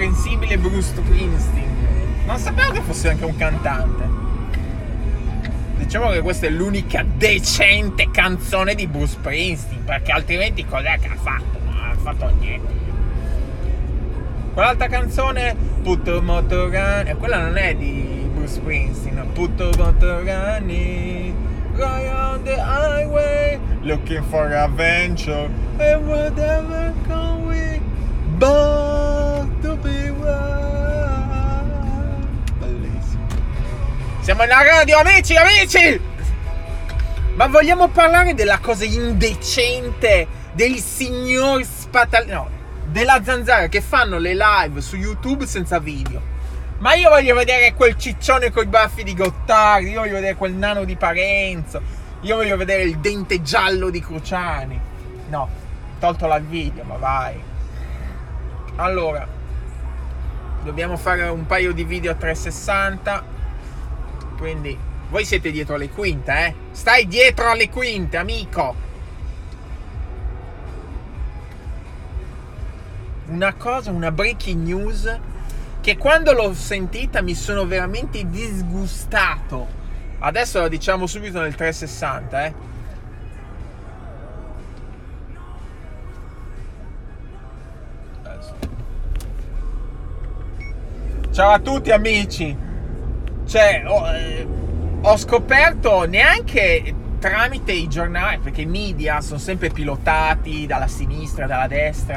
E irreprensibile Bruce Springsteen. Non sapevo che fosse anche un cantante. Diciamo che questa è l'unica decente canzone di Bruce Springsteen, perché altrimenti cos'è che ha fatto? Non ha fatto niente. Quell'altra canzone, Putto Motorani, e quella non è di Bruce Springsteen, Putto Motorani, Right on the highway, looking for adventure, and whatever can we, but Siamo in radio, amici, amici! Ma vogliamo parlare della cosa indecente del signor Spatal... No, della zanzara che fanno le live su YouTube senza video. Ma io voglio vedere quel ciccione coi baffi di Gottardi, io voglio vedere quel nano di Parenzo, io voglio vedere il dente giallo di Cruciani. No, tolto la video, ma vai. Allora, dobbiamo fare un paio di video a 360. Quindi, voi siete dietro alle quinte, eh? Stai dietro alle quinte, amico. una cosa, una breaking news che quando l'ho sentita mi sono veramente disgustato. Adesso la diciamo subito nel 360, eh. Ciao a tutti amici. Cioè, ho, eh, ho scoperto neanche tramite i giornali, perché i media sono sempre pilotati dalla sinistra, dalla destra,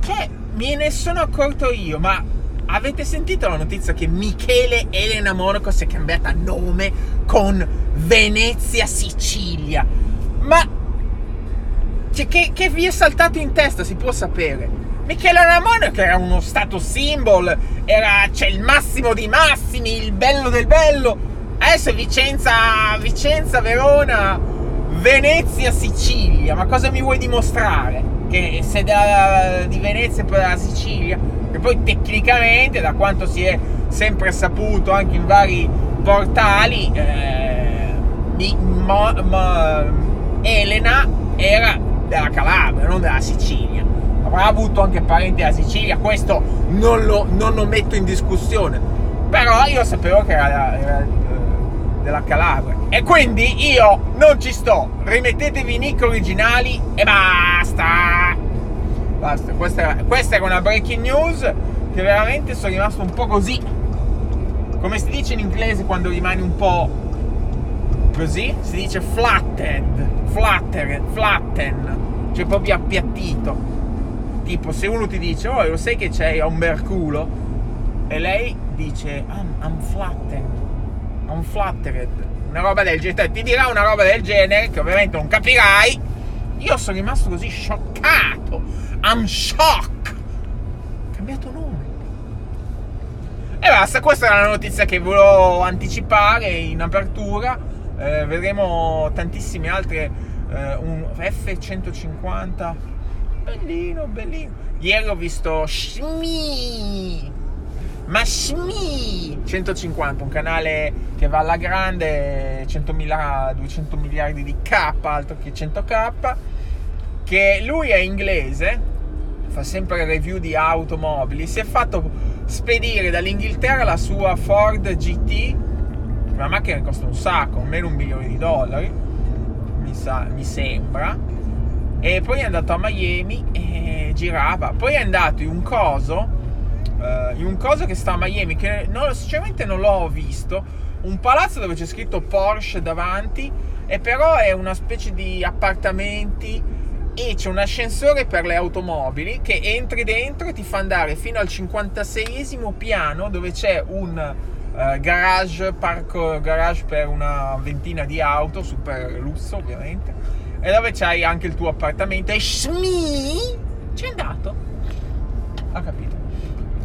che me ne sono accorto io, ma avete sentito la notizia che Michele Elena Monaco si è cambiata nome con Venezia Sicilia? Ma cioè, che, che, vi è saltato in testa, si può sapere. Michele Elena Monaco era uno status symbol, era cioè, il massimo dei massimi, il bello del bello. Adesso Vicenza, Vicenza, Verona, Venezia, Sicilia. Ma cosa mi vuoi dimostrare? Che sei da, di Venezia e poi dalla Sicilia? Che poi tecnicamente, da quanto si è sempre saputo anche in vari portali, eh, mi, mo, mo, Elena era della Calabria, non della Sicilia. Avrà avuto anche parenti della Sicilia, questo non lo, non lo metto in discussione. Però io sapevo che era, era della Calabria. E quindi io non ci sto. Rimettetevi i nick originali e basta. Basta, questa, questa era una breaking news che veramente sono rimasto un po' così. Come si dice in inglese quando rimani un po' così? Si dice flattened, flattered, flatten, cioè proprio appiattito. Tipo se uno ti dice, oh lo sai che c'è un merculo? E lei dice, I'm, I'm flattened unflattered, una roba del genere, ti dirà una roba del genere che ovviamente non capirai. Io sono rimasto così scioccato. I'm shock. Cambiato nome. E basta, questa era la notizia che volevo anticipare in apertura. Eh, vedremo tantissime altre. Eh, un F150. Bellino, bellino. Ieri ho visto Shmi. Masmi 150, un canale che va alla grande, 100 mila, 200 miliardi di K, altro che 100K, che lui è inglese, fa sempre review di automobili, si è fatto spedire dall'inghilterra la sua Ford GT, una macchina che costa un sacco, almeno un milione di dollari, mi, sa, mi sembra, e poi è andato a Miami e girava, poi è andato in un coso uh, in un coso che sta a Miami, che no, sinceramente non l'ho visto, un palazzo dove c'è scritto Porsche davanti, e però è una specie di appartamenti e c'è un ascensore per le automobili che entri dentro e ti fa andare fino al 56 piano dove c'è un uh, garage, parco garage per una ventina di auto, super lusso ovviamente, e dove c'hai anche il tuo appartamento e Shmi c'è andato. Ha capito.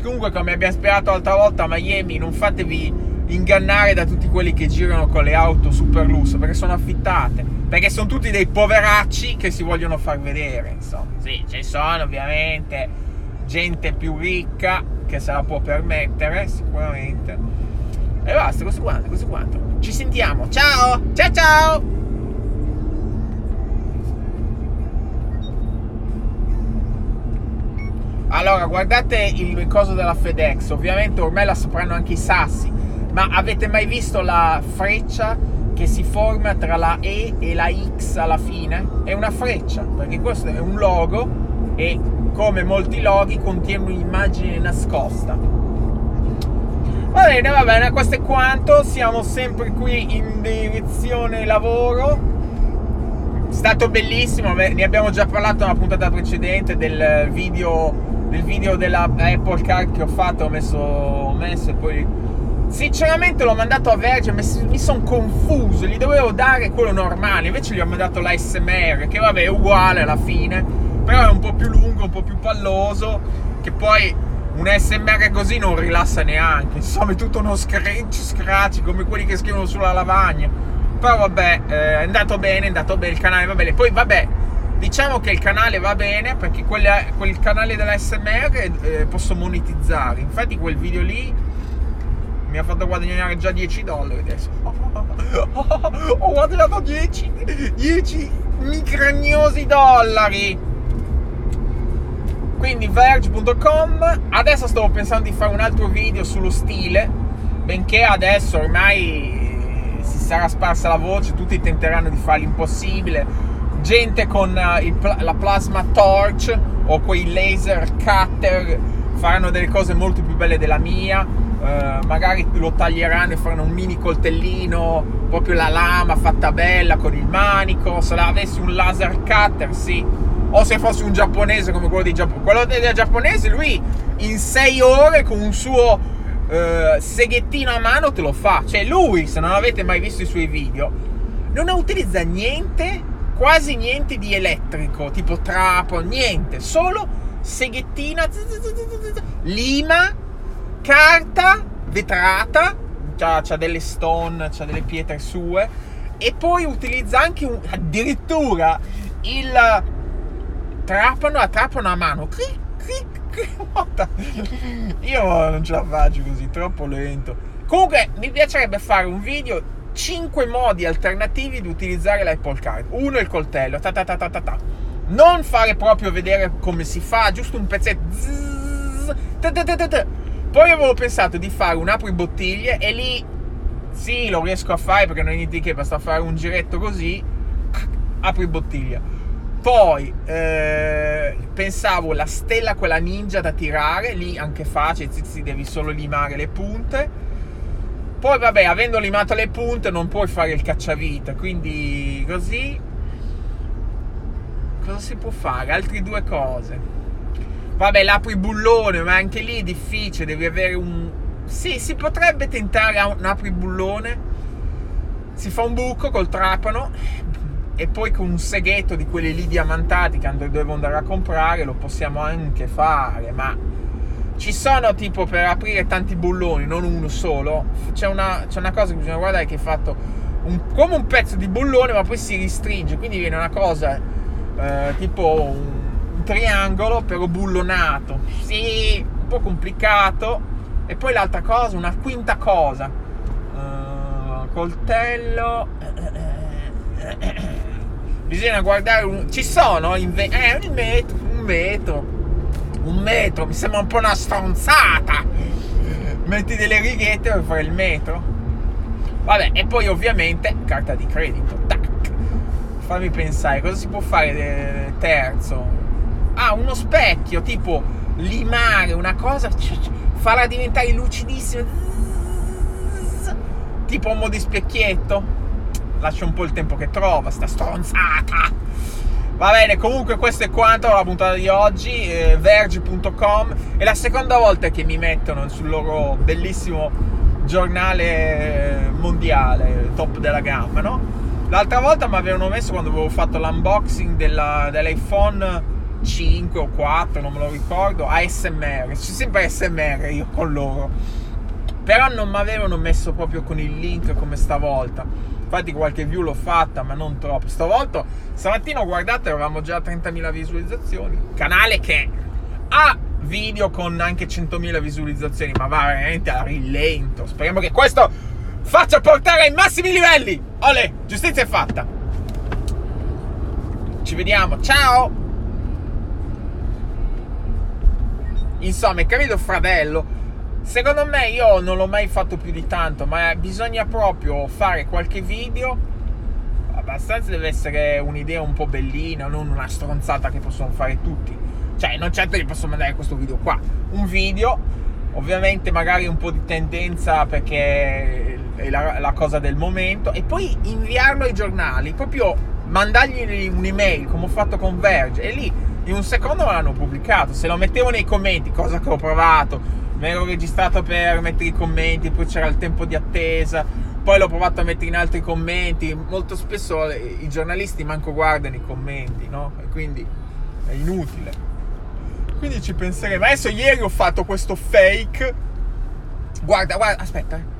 Comunque, come abbiamo spiegato l'altra volta a Miami, non fatevi ingannare da tutti quelli che girano con le auto super lusso perché sono affittate. Perché sono tutti dei poveracci che si vogliono far vedere. Insomma, sì, ci sono ovviamente gente più ricca che se la può permettere, sicuramente. E basta, questo quanto, questo quanto. Ci sentiamo. Ciao! Ciao ciao! Allora, guardate il coso della FedEx, ovviamente ormai la sapranno anche i sassi, ma avete mai visto la freccia che si forma tra la E e la X alla fine? È una freccia, perché questo è un logo e come molti loghi contiene un'immagine nascosta. Va bene, va bene, questo è quanto, siamo sempre qui in direzione lavoro è stato bellissimo, ne abbiamo già parlato nella puntata precedente del video, del video della Apple Car che ho fatto, ho messo, ho messo e poi... Sinceramente l'ho mandato a Verge, mi sono confuso, gli dovevo dare quello normale, invece gli ho mandato l'ASMR, che vabbè è uguale alla fine, però è un po' più lungo, un po' più palloso, che poi un SMR così non rilassa neanche, insomma è tutto uno scratch, scratch come quelli che scrivono sulla lavagna però vabbè, eh, è andato bene, è andato bene, il canale va bene. Poi vabbè, diciamo che il canale va bene perché quella, quel canale dell'ASMR eh, posso monetizzare. Infatti quel video lì mi ha fatto guadagnare già 10 dollari adesso. Ho guadagnato 10, 10 micragnosi dollari. Quindi verge.com. Adesso stavo pensando di fare un altro video sullo stile, benché adesso ormai si sarà sparsa la voce, tutti tenteranno di fare l'impossibile. Gente con uh, il, la plasma torch o quei laser cutter faranno delle cose molto più belle della mia. Uh, magari lo taglieranno e faranno un mini coltellino, proprio la lama fatta bella con il manico. Se avessi un laser cutter, sì. O se fossi un giapponese come quello dei giapponesi. Quello dei giapponesi, lui in sei ore con un suo uh, seghettino a mano te lo fa. Cioè lui, se non avete mai visto i suoi video, non utilizza niente, quasi niente di elettrico, tipo trapo, niente, solo seghettina, lima, carta vetrata, c'ha, c'ha delle stone, c'ha delle pietre sue e poi utilizza anche un, addirittura il trapano a trapano a mano. Cric, cric, io non ce la faccio così, troppo lento. Comunque, mi piacerebbe fare un video 5 modi alternativi di utilizzare l'Apple Card. Uno il coltello, ta ta ta ta ta ta. Non fare proprio vedere come si fa, giusto un pezzetto. Zzz, ta ta ta. Poi avevo pensato di fare un apri bottiglie e lì sì, lo riesco a fare perché non è niente che, basta fare un giretto così, apri bottiglia poi eh, pensavo la stella quella ninja da tirare, lì anche facile, devi solo limare le punte. Poi vabbè, avendo limato le punte non puoi fare il cacciavite, quindi così cosa si può fare? Altre due cose. Vabbè, l'apri bullone, ma anche lì è difficile, devi avere un Sì, si potrebbe tentare un apri bullone. Si fa un buco col trapano, e poi con un seghetto di quelli lì diamantati che devo andare a comprare lo possiamo anche fare, ma ci sono tipo per aprire tanti bulloni, non uno solo. C'è una, c'è una cosa che bisogna guardare che è fatto un, come un pezzo di bullone, ma poi si ristringe, quindi viene una cosa eh, tipo un, un, triangolo però bullonato. Sì, un po' complicato. E poi l'altra cosa, una quinta cosa. Uh, coltello. bisogna guardare un... ci sono in ve... eh, un metro un metro un metro mi sembra un po' una stronzata. Metti delle righette per fare il metro. Vabbè e poi ovviamente carta di credito tac. Fammi pensare cosa si può fare terzo? Ah uno specchio tipo limare una cosa farla diventare lucidissima. Tipo un modo di specchietto. Lascia un po' il tempo che trova, sta stronzata. Va bene, comunque questo è quanto la puntata di oggi, eh, verge.com è la seconda volta che mi mettono sul loro bellissimo giornale mondiale, top della gamma, no? L'altra volta mi avevano messo quando avevo fatto l'unboxing della, dell'iPhone 5 o 4, non me lo ricordo, ASMR, c'è sempre ASMR io con loro. Però non mi avevano messo proprio con il link come stavolta Infatti qualche view l'ho fatta, ma non troppo. Stavolta, stamattina ho guardato e avevamo già 30.000 visualizzazioni. Canale che ha video con anche 100.000 visualizzazioni, ma va veramente a rilento. Speriamo che questo faccia portare ai massimi livelli. Ole, giustizia è fatta. Ci vediamo, ciao! insomma, capito fratello? Secondo me io non l'ho mai fatto più di tanto, ma bisogna proprio fare qualche video. Abbastanza deve essere un'idea un po' bellina, non una stronzata che possono fare tutti. Cioè, non certo gli posso mandare questo video qua. Un video, ovviamente magari un po' di tendenza perché è la, la cosa del momento, e poi inviarlo ai giornali, proprio mandargli un'email come ho fatto con Verge, e lì in un secondo l'hanno pubblicato. Se lo mettevo nei commenti, cosa che ho provato mi ero registrato per mettere i commenti, poi c'era il tempo di attesa, poi l'ho provato a mettere in altri commenti. Molto spesso i giornalisti manco guardano i commenti, no? E quindi è inutile. Quindi ci penseremo. Adesso ieri ho fatto questo fake. Guarda, guarda, aspetta. Eh.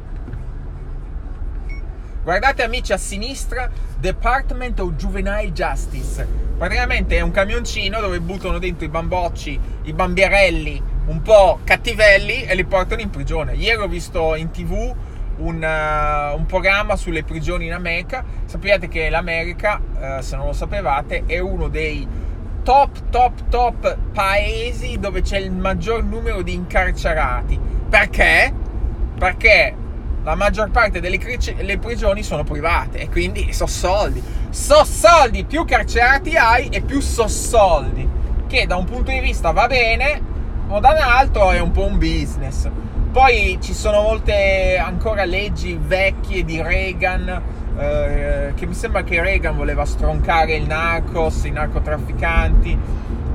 Guardate amici a sinistra, Department of Juvenile Justice. Praticamente è un camioncino dove buttano dentro i bambocci, i bambierelli un po' cattivelli e li portano in prigione. Ieri ho visto in tv un, uh, un programma sulle prigioni in America. Sappiate che l'America, uh, se non lo sapevate, è uno dei top, top, top paesi dove c'è il maggior numero di incarcerati. Perché? Perché la maggior parte delle cri- prigioni sono private e quindi so soldi. So soldi, più carcerati hai e più so soldi. Che da un punto di vista va bene, o da un altro è un po' un business. Poi ci sono molte ancora leggi vecchie di Reagan, eh, che mi sembra che Reagan voleva stroncare il narcos, i narcotrafficanti.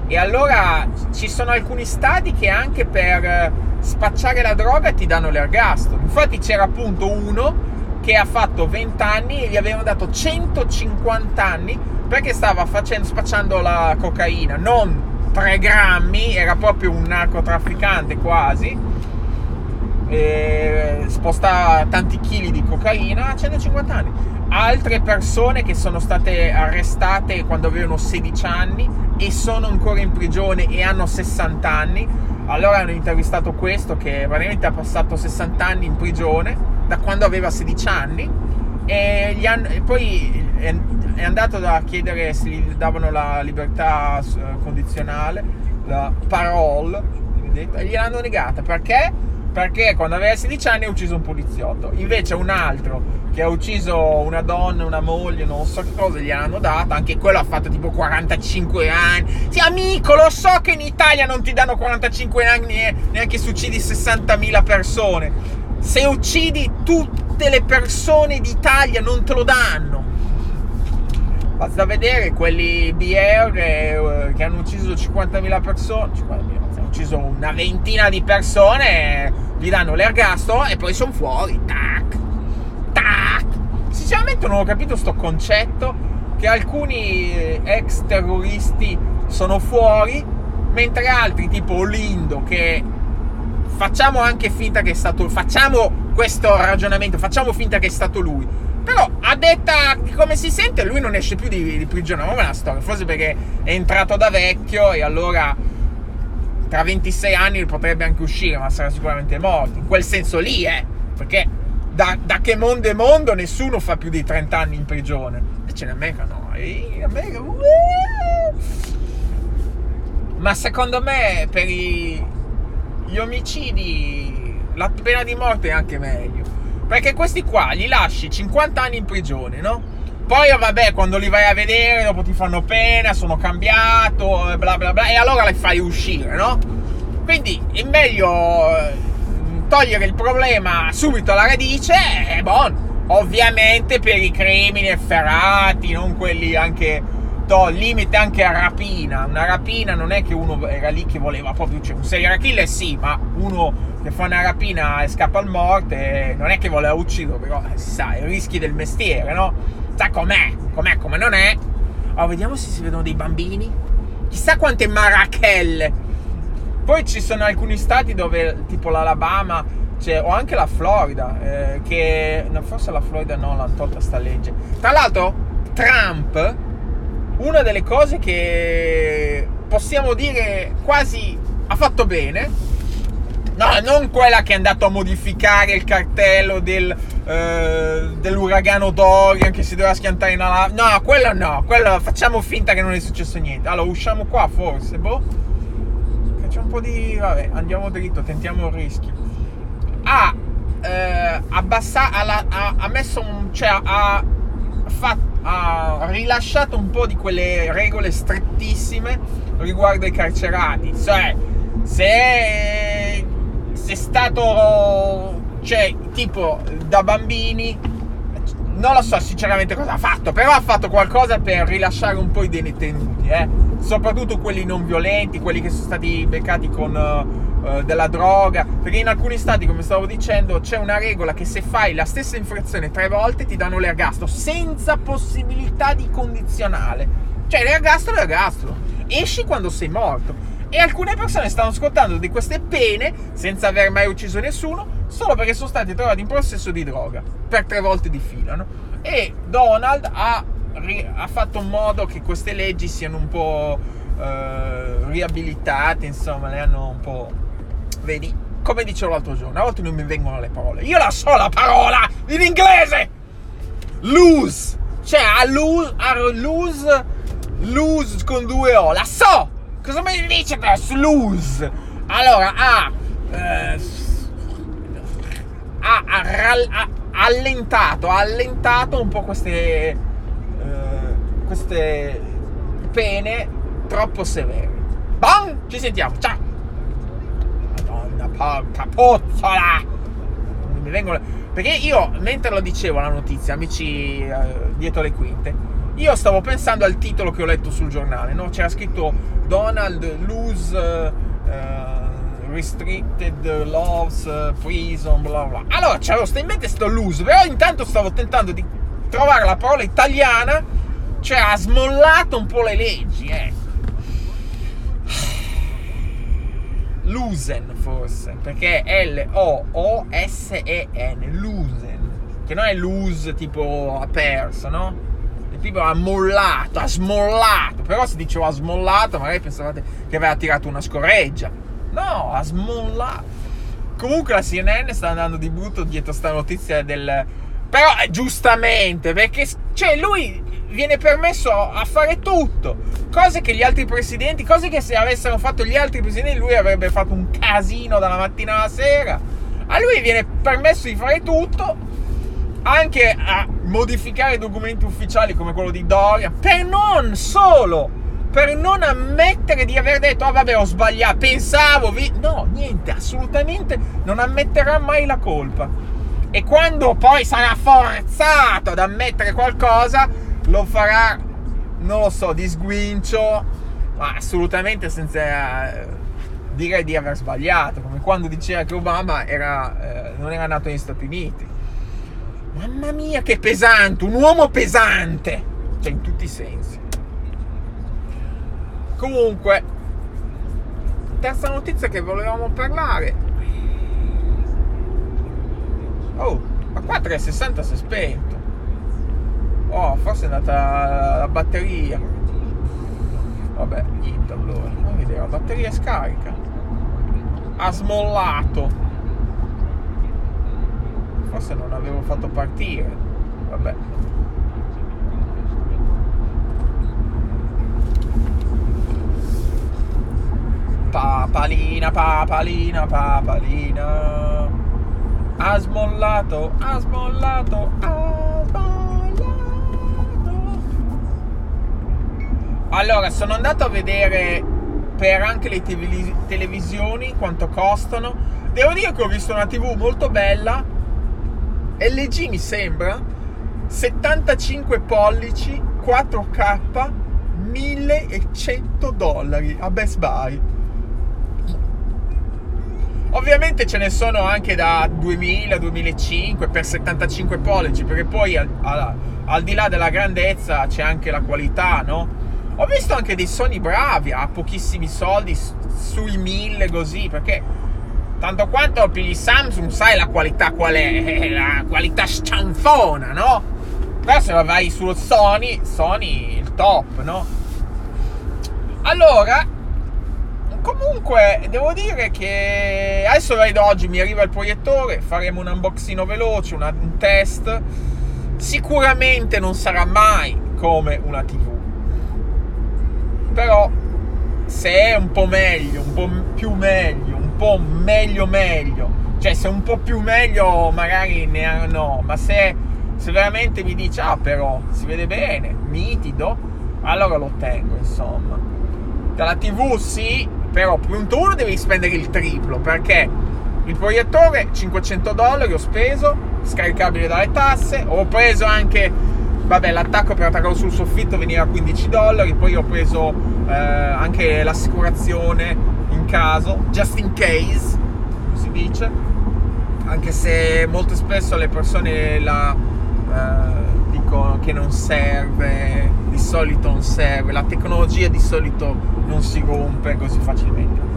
E allora ci sono alcuni stati che anche per spacciare la droga ti danno l'ergastolo. Infatti c'era appunto uno che ha fatto 20 anni e gli avevano dato 150 anni perché stava facendo, spacciando la cocaina, non 3 grammi, era proprio un narcotrafficante quasi. E spostava tanti chili di cocaina a 150 anni. Altre persone che sono state arrestate quando avevano 16 anni e sono ancora in prigione e hanno 60 anni. Allora hanno intervistato questo che praticamente ha passato 60 anni in prigione da quando aveva 16 anni e, hanno, e poi è, andato a chiedere se gli davano la libertà eh, condizionale, la parole, e gliel'hanno negata perché? Perché quando aveva 16 anni ha ucciso un poliziotto, invece un altro che ha ucciso una donna, una moglie, non so che cosa gli hanno dato, anche quello ha fatto tipo 45 anni. Sì, amico, lo so che in Italia non ti danno 45 anni neanche se uccidi 60.000 persone. Se uccidi tutte le persone d'Italia non te lo danno. Basta vedere quelli BR eh, che hanno ucciso 50.000 persone, 50.000, hanno ucciso una ventina di persone, gli danno l'ergastolo e poi sono fuori. Tac, tac. Sinceramente non ho capito sto concetto che alcuni eh, ex terroristi sono fuori, mentre altri tipo Olindo che facciamo anche finta che è stato facciamo questo ragionamento, facciamo finta che è stato lui. Però a detta come si sente, lui non esce più di, di prigione. Ma è una storia, forse perché è entrato da vecchio e allora tra 26 anni potrebbe anche uscire, ma sarà sicuramente morto. In quel senso lì, eh. Perché da, da che mondo è mondo nessuno fa più di 30 anni in prigione. Invece in America no. In America... Ma secondo me per i, gli omicidi la pena di morte è anche meglio. Perché questi qua li lasci 50 anni in prigione, no? Poi, vabbè, quando li vai a vedere, dopo ti fanno pena, sono cambiato, bla bla bla, e allora li fai uscire, no? Quindi è meglio eh, togliere il problema subito alla radice e buono. Ovviamente per i crimini efferati, non quelli anche to, limite anche a rapina. Una rapina non è che uno era lì che voleva proprio cioè, un serial killer, sì, ma uno che fa una rapina e scappa al morte, non è che voleva uccidere, però eh, si sa, i rischi del mestiere, no? Sa com'è, com'è, come non è. Oh, vediamo se si vedono dei bambini. Chissà quante marachelle. Poi ci sono alcuni stati dove, tipo l'Alabama, cioè, o anche la Florida, eh, che... No, forse la Florida no, l'hanno tolta sta legge. Tra l'altro, Trump, una delle cose che possiamo dire quasi ha fatto bene, No, non quella che è andato a modificare il cartello del, eh, dell'uragano Dorian che si doveva schiantare in ala. No, quello no, quello facciamo finta che non è successo niente. Allora, usciamo qua forse, boh. c'è un po' di... vabbè, andiamo dritto, tentiamo il rischio. Ha eh, abbassato, ha, ha, messo un... cioè ha, fatto, ha rilasciato un po' di quelle regole strettissime riguardo ai carcerati. Cioè, se, se è stato... cioè, tipo, da bambini non lo so sinceramente cosa ha fatto, però ha fatto qualcosa per rilasciare un po' i detenuti, eh? soprattutto quelli non violenti, quelli che sono stati beccati con uh, della droga, perché in alcuni stati, come stavo dicendo, c'è una regola che se fai la stessa infrazione tre volte ti danno l'ergastolo, senza possibilità di condizionale. Cioè l'ergastolo è l'ergastolo, esci quando sei morto. E alcune persone stanno scontando di queste pene senza aver mai ucciso nessuno solo perché sono stati trovati in possesso di droga per tre volte di fila. No? E Donald ha, ha, fatto in modo che queste leggi siano un po' eh, riabilitate, insomma, le hanno un po'. Vedi? Come dicevo l'altro giorno, a volte non mi vengono le parole. Io la so la parola in inglese! Lose! Cioè, a lose, a lose, lose con due O. La so! Cosa mi dice adesso? Lose! Allora, ha... Eh, ha, ha, ha, allentato, ha allentato un po' queste, uh, queste pene troppo severe. Bon, ci sentiamo, ciao! Madonna, porca pozzola! Vengono... Perché io, mentre lo dicevo la notizia, amici uh, dietro le quinte, io stavo pensando al titolo che ho letto sul giornale, no? C'era scritto Donald lose... Uh, restricted loves prison bla bla allora c'avevo sta in mente sto loose però intanto stavo tentando di trovare la parola italiana cioè ha smollato un po' le leggi ecco Lusen forse perché è L-O-O-S-E-N Lusen che non è lose tipo ha perso no? Tipo ha mollato ha smollato però se dicevo ha smollato magari pensavate che aveva tirato una scorreggia No, ha smollato. Comunque la CNN sta andando di brutto dietro sta notizia del... Però eh, giustamente, perché cioè, lui viene permesso a fare tutto. Cose che gli altri presidenti, cose che se avessero fatto gli altri presidenti lui avrebbe fatto un casino dalla mattina alla sera. A lui viene permesso di fare tutto, anche a modificare documenti ufficiali come quello di Doria, per non solo per non ammettere di aver detto, ah vabbè ho sbagliato, pensavo, vi... no, niente, assolutamente non ammetterà mai la colpa. E quando poi sarà forzato ad ammettere qualcosa, lo farà, non lo so, di sguincio, ma assolutamente senza eh, dire di aver sbagliato, come quando diceva che Obama era, eh, non era nato negli Stati Uniti. Mamma mia, che pesante, un uomo pesante, cioè in tutti i sensi. Comunque, terza notizia che volevamo parlare. Oh, ma qua 360 si è spento. Oh, forse è andata la batteria. Vabbè, niente allora. Vedere, la batteria è scarica. Ha smollato. Forse non avevo fatto partire. Vabbè. Papalina, papalina, papalina. Ha smollato, ha smollato, ha smollato. Allora, sono andato a vedere per anche le televisioni quanto costano. Devo dire che ho visto una TV molto bella. LG mi sembra 75 pollici 4K 1100 dollari a Best Buy Ovviamente ce ne sono anche da 2000-2005 per 75 pollici, perché poi al, al, al, di là della grandezza c'è anche la qualità, no? Ho visto anche dei Sony bravi a pochissimi soldi sui 1000 così, perché tanto quanto pigli Samsung sai la qualità qual è, la qualità scianfona, no? Però se vai sullo Sony, Sony il top, no? Allora, comunque devo dire che adesso vedo oggi mi arriva il proiettore faremo un unboxing veloce una, un test sicuramente non sarà mai come una tv però se è un po' meglio, un po' più meglio, po' meglio meglio, cioè se un po' più meglio magari ne hanno, ma se, se veramente mi dice ah però si vede bene, nitido, allora lo tengo insomma. Dalla tv sì, però punto uno devi spendere il triplo perché il proiettore 500 dollari ho speso, scaricabile dalle tasse, ho preso anche vabbè l'attacco per attaccarlo sul soffitto veniva a 15 dollari poi ho preso eh, anche l'assicurazione caso just in case si dice. Anche se molto spesso le persone la eh, dicono che non serve di solito non serve la tecnologia di solito non si rompe così facilmente.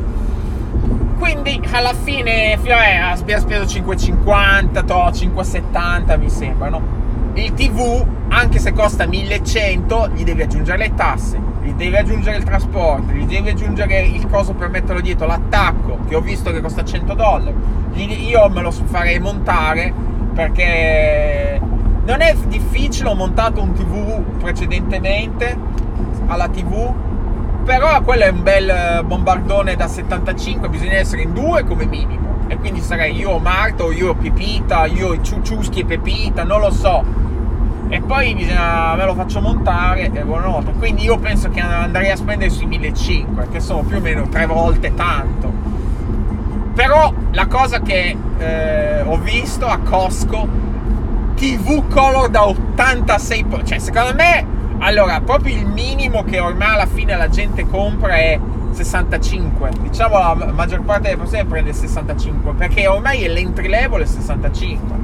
Quindi alla fine abbiamo speso 5,50 5,70 mi sembra no? il TV, anche se costa 1100, gli devi aggiungere le tasse, gli devi aggiungere il trasporto, gli devi aggiungere il coso per metterlo dietro, l'attacco, che ho visto che costa 100 dollari. Io me lo farei montare perché non è difficile, ho montato un TV precedentemente alla TV, però quello è un bel bombardone da 75, bisogna essere in due come minimo. E quindi sarei io Marto, io Pipita, io Ciuciuschi e Pepita, non lo so e poi bisogna, me lo faccio montare e buonanotte. Quindi io penso che andrei a spendere sui 1500, che sono più o meno tre volte tanto. Però la cosa che eh, ho visto a Costco, TV color da 86, cioè secondo me, allora, proprio il minimo che ormai alla fine la gente compra è 65. Diciamo la maggior parte delle persone prende il 65, perché ormai l'entry level è 65.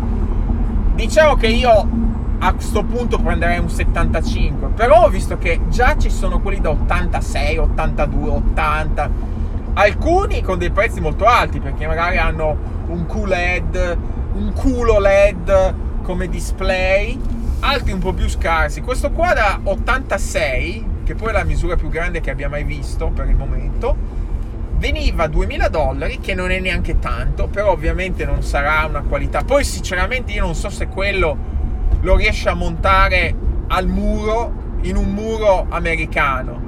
Diciamo che io a questo punto prenderei un 75 però ho visto che già ci sono quelli da 86 82 80 alcuni con dei prezzi molto alti perché magari hanno un QLED un culo LED come display altri un po' più scarsi. Questo qua da 86 che poi è la misura più grande che abbia mai visto per il momento veniva a 2000 dollari che non è neanche tanto però ovviamente non sarà una qualità. Poi sinceramente io non so se quello lo riesce a montare al muro in un muro americano.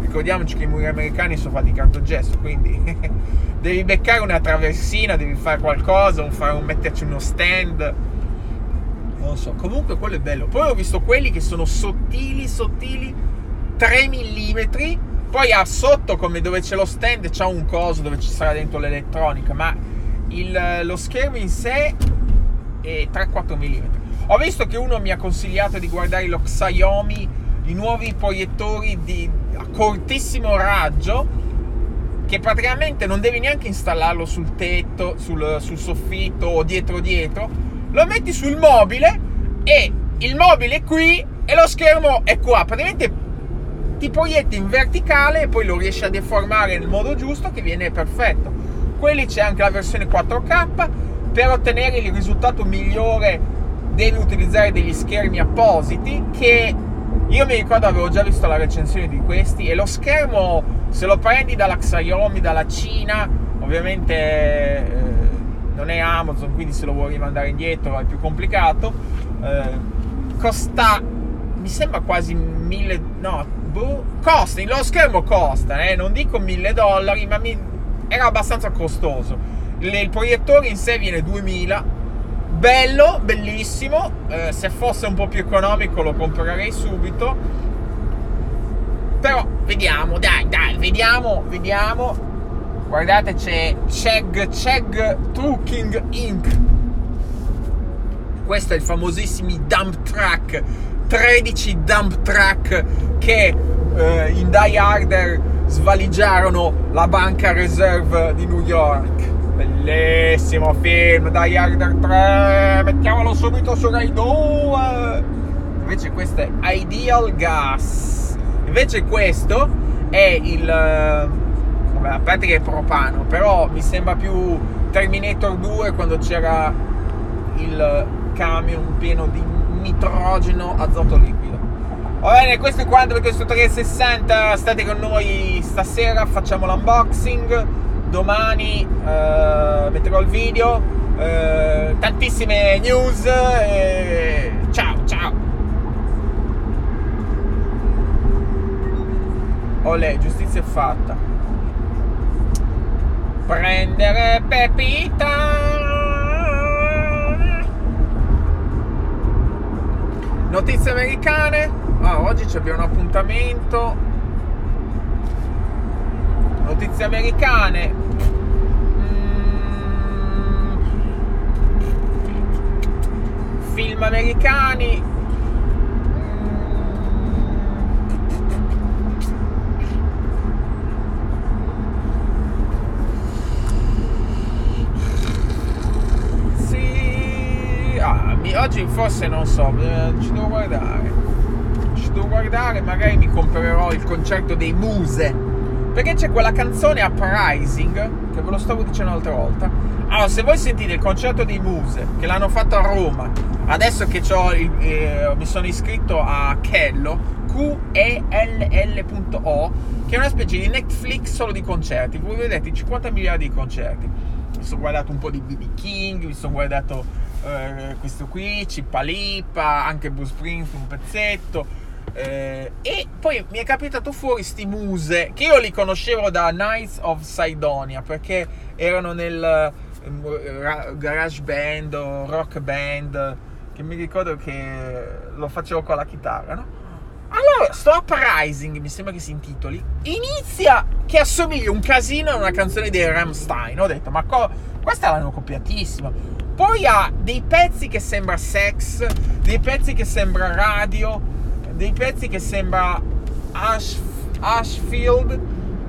Ricordiamoci che i muri americani sono fatti di cartogesso, quindi devi beccare una traversina, devi fare qualcosa, un fare un, metterci uno stand. Non so, comunque quello è bello. Poi ho visto quelli che sono sottili, sottili, 3 mm. Poi a sotto, come dove c'è lo stand, c'è un coso dove ci sarà dentro l'elettronica, ma il, lo schermo in sé è 3-4 mm. Ho visto che uno mi ha consigliato di guardare lo Xiaomi, i nuovi proiettori di, a cortissimo raggio, che praticamente non devi neanche installarlo sul tetto, sul, sul soffitto o dietro dietro, lo metti sul mobile e il mobile è qui e lo schermo è qua. Praticamente ti proietti in verticale e poi lo riesci a deformare nel modo giusto che viene perfetto. Quelli c'è anche la versione 4K per ottenere il risultato migliore devi utilizzare degli schermi appositi che io mi ricordo avevo già visto la recensione di questi e lo schermo se lo prendi dalla Xiaomi, dalla Cina, ovviamente eh, non è Amazon, quindi se lo vuoi rimandare indietro è più complicato. Eh, costa, mi sembra quasi mille, no, boh, costa, lo schermo costa, eh, non dico mille dollari, ma mi, era abbastanza costoso. Il, il proiettore in sé viene 2000 bello, bellissimo. Eh, se fosse un po' più economico lo comprerei subito. Però vediamo, dai, dai, vediamo, vediamo. Guardate, c'è Cheg Cheg Trucking Inc. Questo è il famosissimo dump truck. 13 dump truck che eh, in Die Harder svaligiarono la banca reserve di New York Bellissimo film, Die Harder 3, mettiamolo subito su Rai 2. Invece questo è Ideal Gas. Invece questo è il... Vabbè, a parte che è propano, però mi sembra più Terminator 2 quando c'era il camion pieno di nitrogeno azoto liquido. Va bene, questo è quanto per questo 360. State con noi stasera, facciamo l'unboxing domani eh, metterò il video, eh, tantissime news. E... Ciao, ciao. Olè, giustizia è fatta. Prendere Pepita. Notizie americane. Ah, oggi abbiamo un appuntamento. Notizie americane. Film americani. oggi forse non so, eh, ci devo guardare. Ci devo guardare, magari mi comprerò il concerto dei Muse. Perché c'è quella canzone Uprising, che ve lo stavo dicendo l'altra volta. Allora, se voi sentite il concerto dei Muse, che l'hanno fatto a Roma, adesso che il, eh, mi sono iscritto a Kello, Q-E-L-L.O, che è una specie di Netflix solo di concerti. Voi vedete 50 miliardi di concerti. Mi sono guardato un po' di BB King, mi sono guardato eh, questo qui, Cippalipa, anche Bruce Springsteen un pezzetto. Eh, e poi mi è capitato fuori sti muse che io li conoscevo da Knights of Sidonia perché erano nel garage band o rock band che mi ricordo che lo facevo con la chitarra, no? Allora, sto Uprising, mi sembra che si intitoli, inizia che assomiglia un casino a una canzone dei Ramstein. Ho detto, ma co- questa l'hanno copiatissima. Poi ha dei pezzi che sembra sex, dei pezzi che sembra radio, dei pezzi che sembra Ash, Ashfield.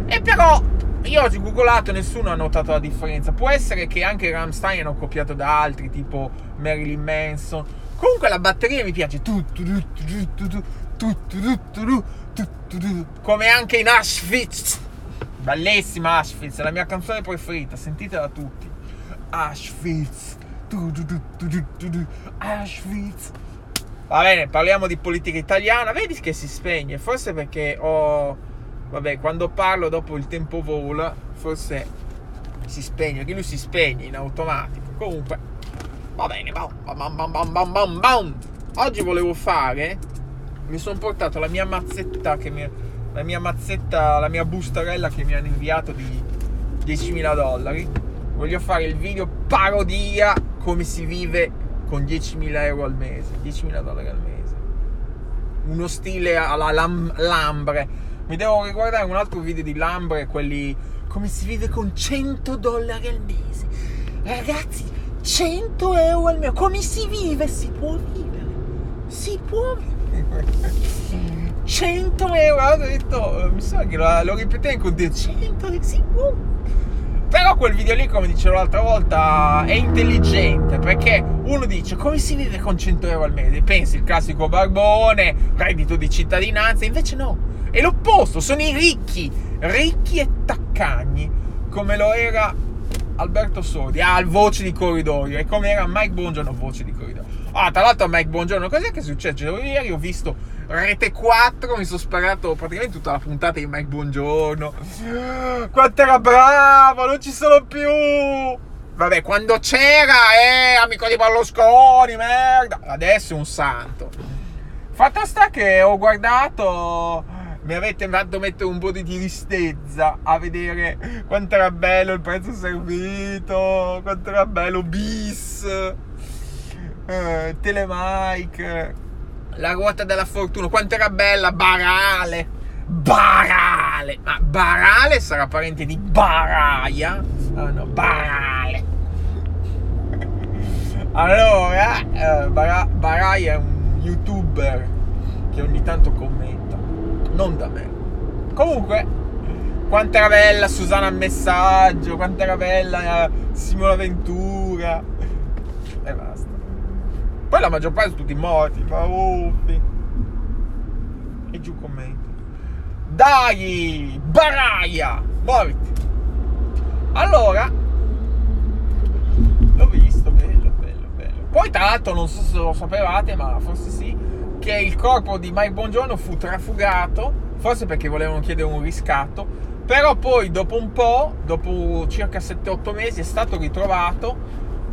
E però io ho googolato e nessuno ha notato la differenza. Può essere che anche Ramstein hanno copiato da altri, tipo Marilyn Manson. Comunque la batteria mi piace. Come anche in Ashfitz. Bellissima Ashfitz, è la mia canzone preferita, sentitela tutti. Auschwitz. Auschwitz. Va bene, parliamo di politica italiana. Vedi che si spegne. Forse perché ho. Vabbè, quando parlo dopo il tempo vola, forse si spegne. Perché lui si spegne in automatico. Comunque, va bene. Bam, bam, bam, bam, bam, bam. Oggi volevo fare. Mi sono portato la mia mazzetta che mi. La mia mazzetta, la mia bustarella che mi hanno inviato di 10.000 dollari. Voglio fare il video parodia come si vive con 10.000 euro al mese, 10.000 dollari al mese. Uno stile alla lam- Lambre. Mi devo riguardare un altro video di Lambre, quelli come si vive con 100 dollari al mese. Ragazzi, 100 euro al mese. Come si vive? Si può vivere. Si può vivere. 100 euro. Ho detto, mi sa che lo, lo ripetevo continuo. 100 si può però quel video lì, come dicevo l'altra volta, è intelligente perché uno dice come si vive con 100 euro al mese? Pensi il classico barbone, reddito di cittadinanza, invece no, è l'opposto, sono i ricchi, ricchi e taccagni, come lo era Alberto Sodi, ah, voce di corridoio, e come era Mike Bongiorno, voce di corridoio. Ah, tra l'altro Mike Bongiorno, cos'è che è successo? Ieri ho visto Rete 4 mi sono sparato praticamente tutta la puntata di Mike Buongiorno. Quanto era bravo, non ci sono più. Vabbè, quando c'era, eh, amico di Berlusconi, merda. Adesso è un santo. Fatto sta che ho guardato, mi avete fatto mettere un po' di tristezza a vedere quanto era bello il prezzo servito, quanto era bello bis, eh, telemike la ruota della fortuna, quanto era bella, Barale. Barale. Ma Barale sarà parente di Baraia? Ah no, Barale. Allora, eh, Bar- Baraia è un youtuber che ogni tanto commenta. Non da me. Comunque, quanto era bella Susana al messaggio, quanto era bella eh, Simona Ventura. E basta. Poi la maggior parte sono tutti morti, ma uffi. E giù commenti. Dai, Baraia, muoviti. Allora, l'ho visto, bello, bello, bello. Poi tra l'altro, non so se lo sapevate, ma forse sì, che il corpo di Mike Bongiorno fu trafugato, forse perché volevano chiedere un riscatto, però poi dopo un po', dopo circa 7-8 mesi, è stato ritrovato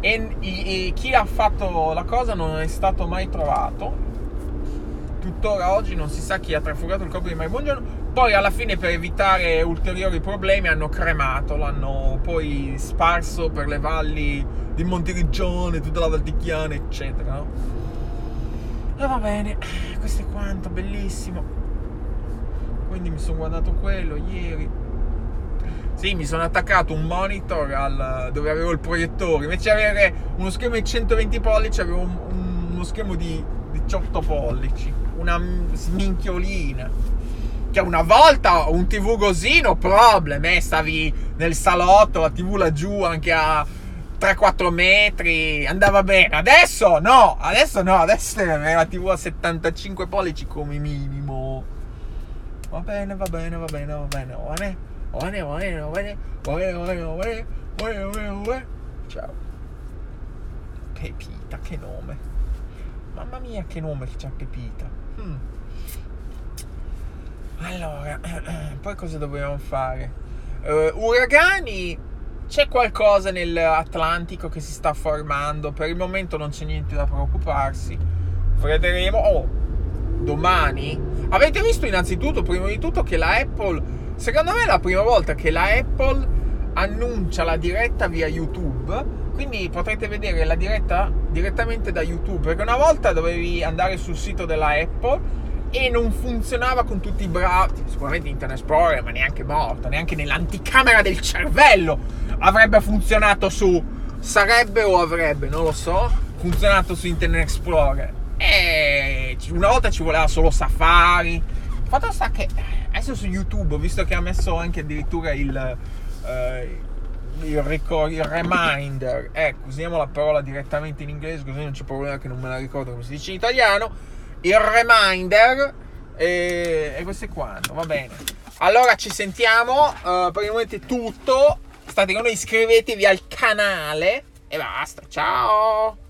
e, e, chi ha fatto la cosa non è stato mai trovato. Tuttora oggi non si sa chi ha trafugato il corpo di Mai Buongiorno. Poi alla fine per evitare ulteriori problemi hanno cremato, l'hanno poi sparso per le valli di Monteriggione, tutta la Valdichiana, eccetera. No? E va bene, questo è quanto, bellissimo. Quindi mi sono guardato quello ieri. Sì, mi sono attaccato un monitor al, dove avevo il proiettore. Invece di avere uno schermo di 120 pollici, avevo un, uno schermo di 18 pollici. Una sminchiolina che una volta un TV così no problem, eh, stavi nel salotto, la TV laggiù anche a 3-4 metri, andava bene. Adesso no, adesso no, adesso avere la TV a 75 pollici come minimo. Va bene, va bene, va bene, va bene, va bene, va bene, va bene, va bene, va bene, va bene, va bene, va bene, va bene, va bene. Ciao. Pepita, che nome. Mamma mia, che nome che c'ha Pepita. Hmm. Allora, poi cosa dobbiamo fare? Uh, uragani, c'è qualcosa nell'Atlantico che si sta formando. Per il momento non c'è niente da preoccuparsi. Vedremo. Oh, domani. Avete visto innanzitutto, prima di tutto, che la Apple. Secondo me è la prima volta che la Apple annuncia la diretta via YouTube. Quindi potrete vedere la diretta direttamente da YouTube. Perché una volta dovevi andare sul sito della Apple e non funzionava con tutti i bravi. Sicuramente Internet Explorer, ma neanche morto, neanche nell'anticamera del cervello avrebbe funzionato su. Sarebbe o avrebbe, non lo so, funzionato su Internet Explorer. E una volta ci voleva solo Safari. Fatto sta che adesso su YouTube, visto che ha messo anche addirittura il. Uh, il, ricord, il reminder, ecco, usiamo la parola direttamente in inglese così non c'è problema che non me la ricordo come si dice in italiano il reminder e, e questo è quanto, va bene. Allora ci sentiamo, uh, per tutto, state con noi, iscrivetevi al canale e basta, ciao!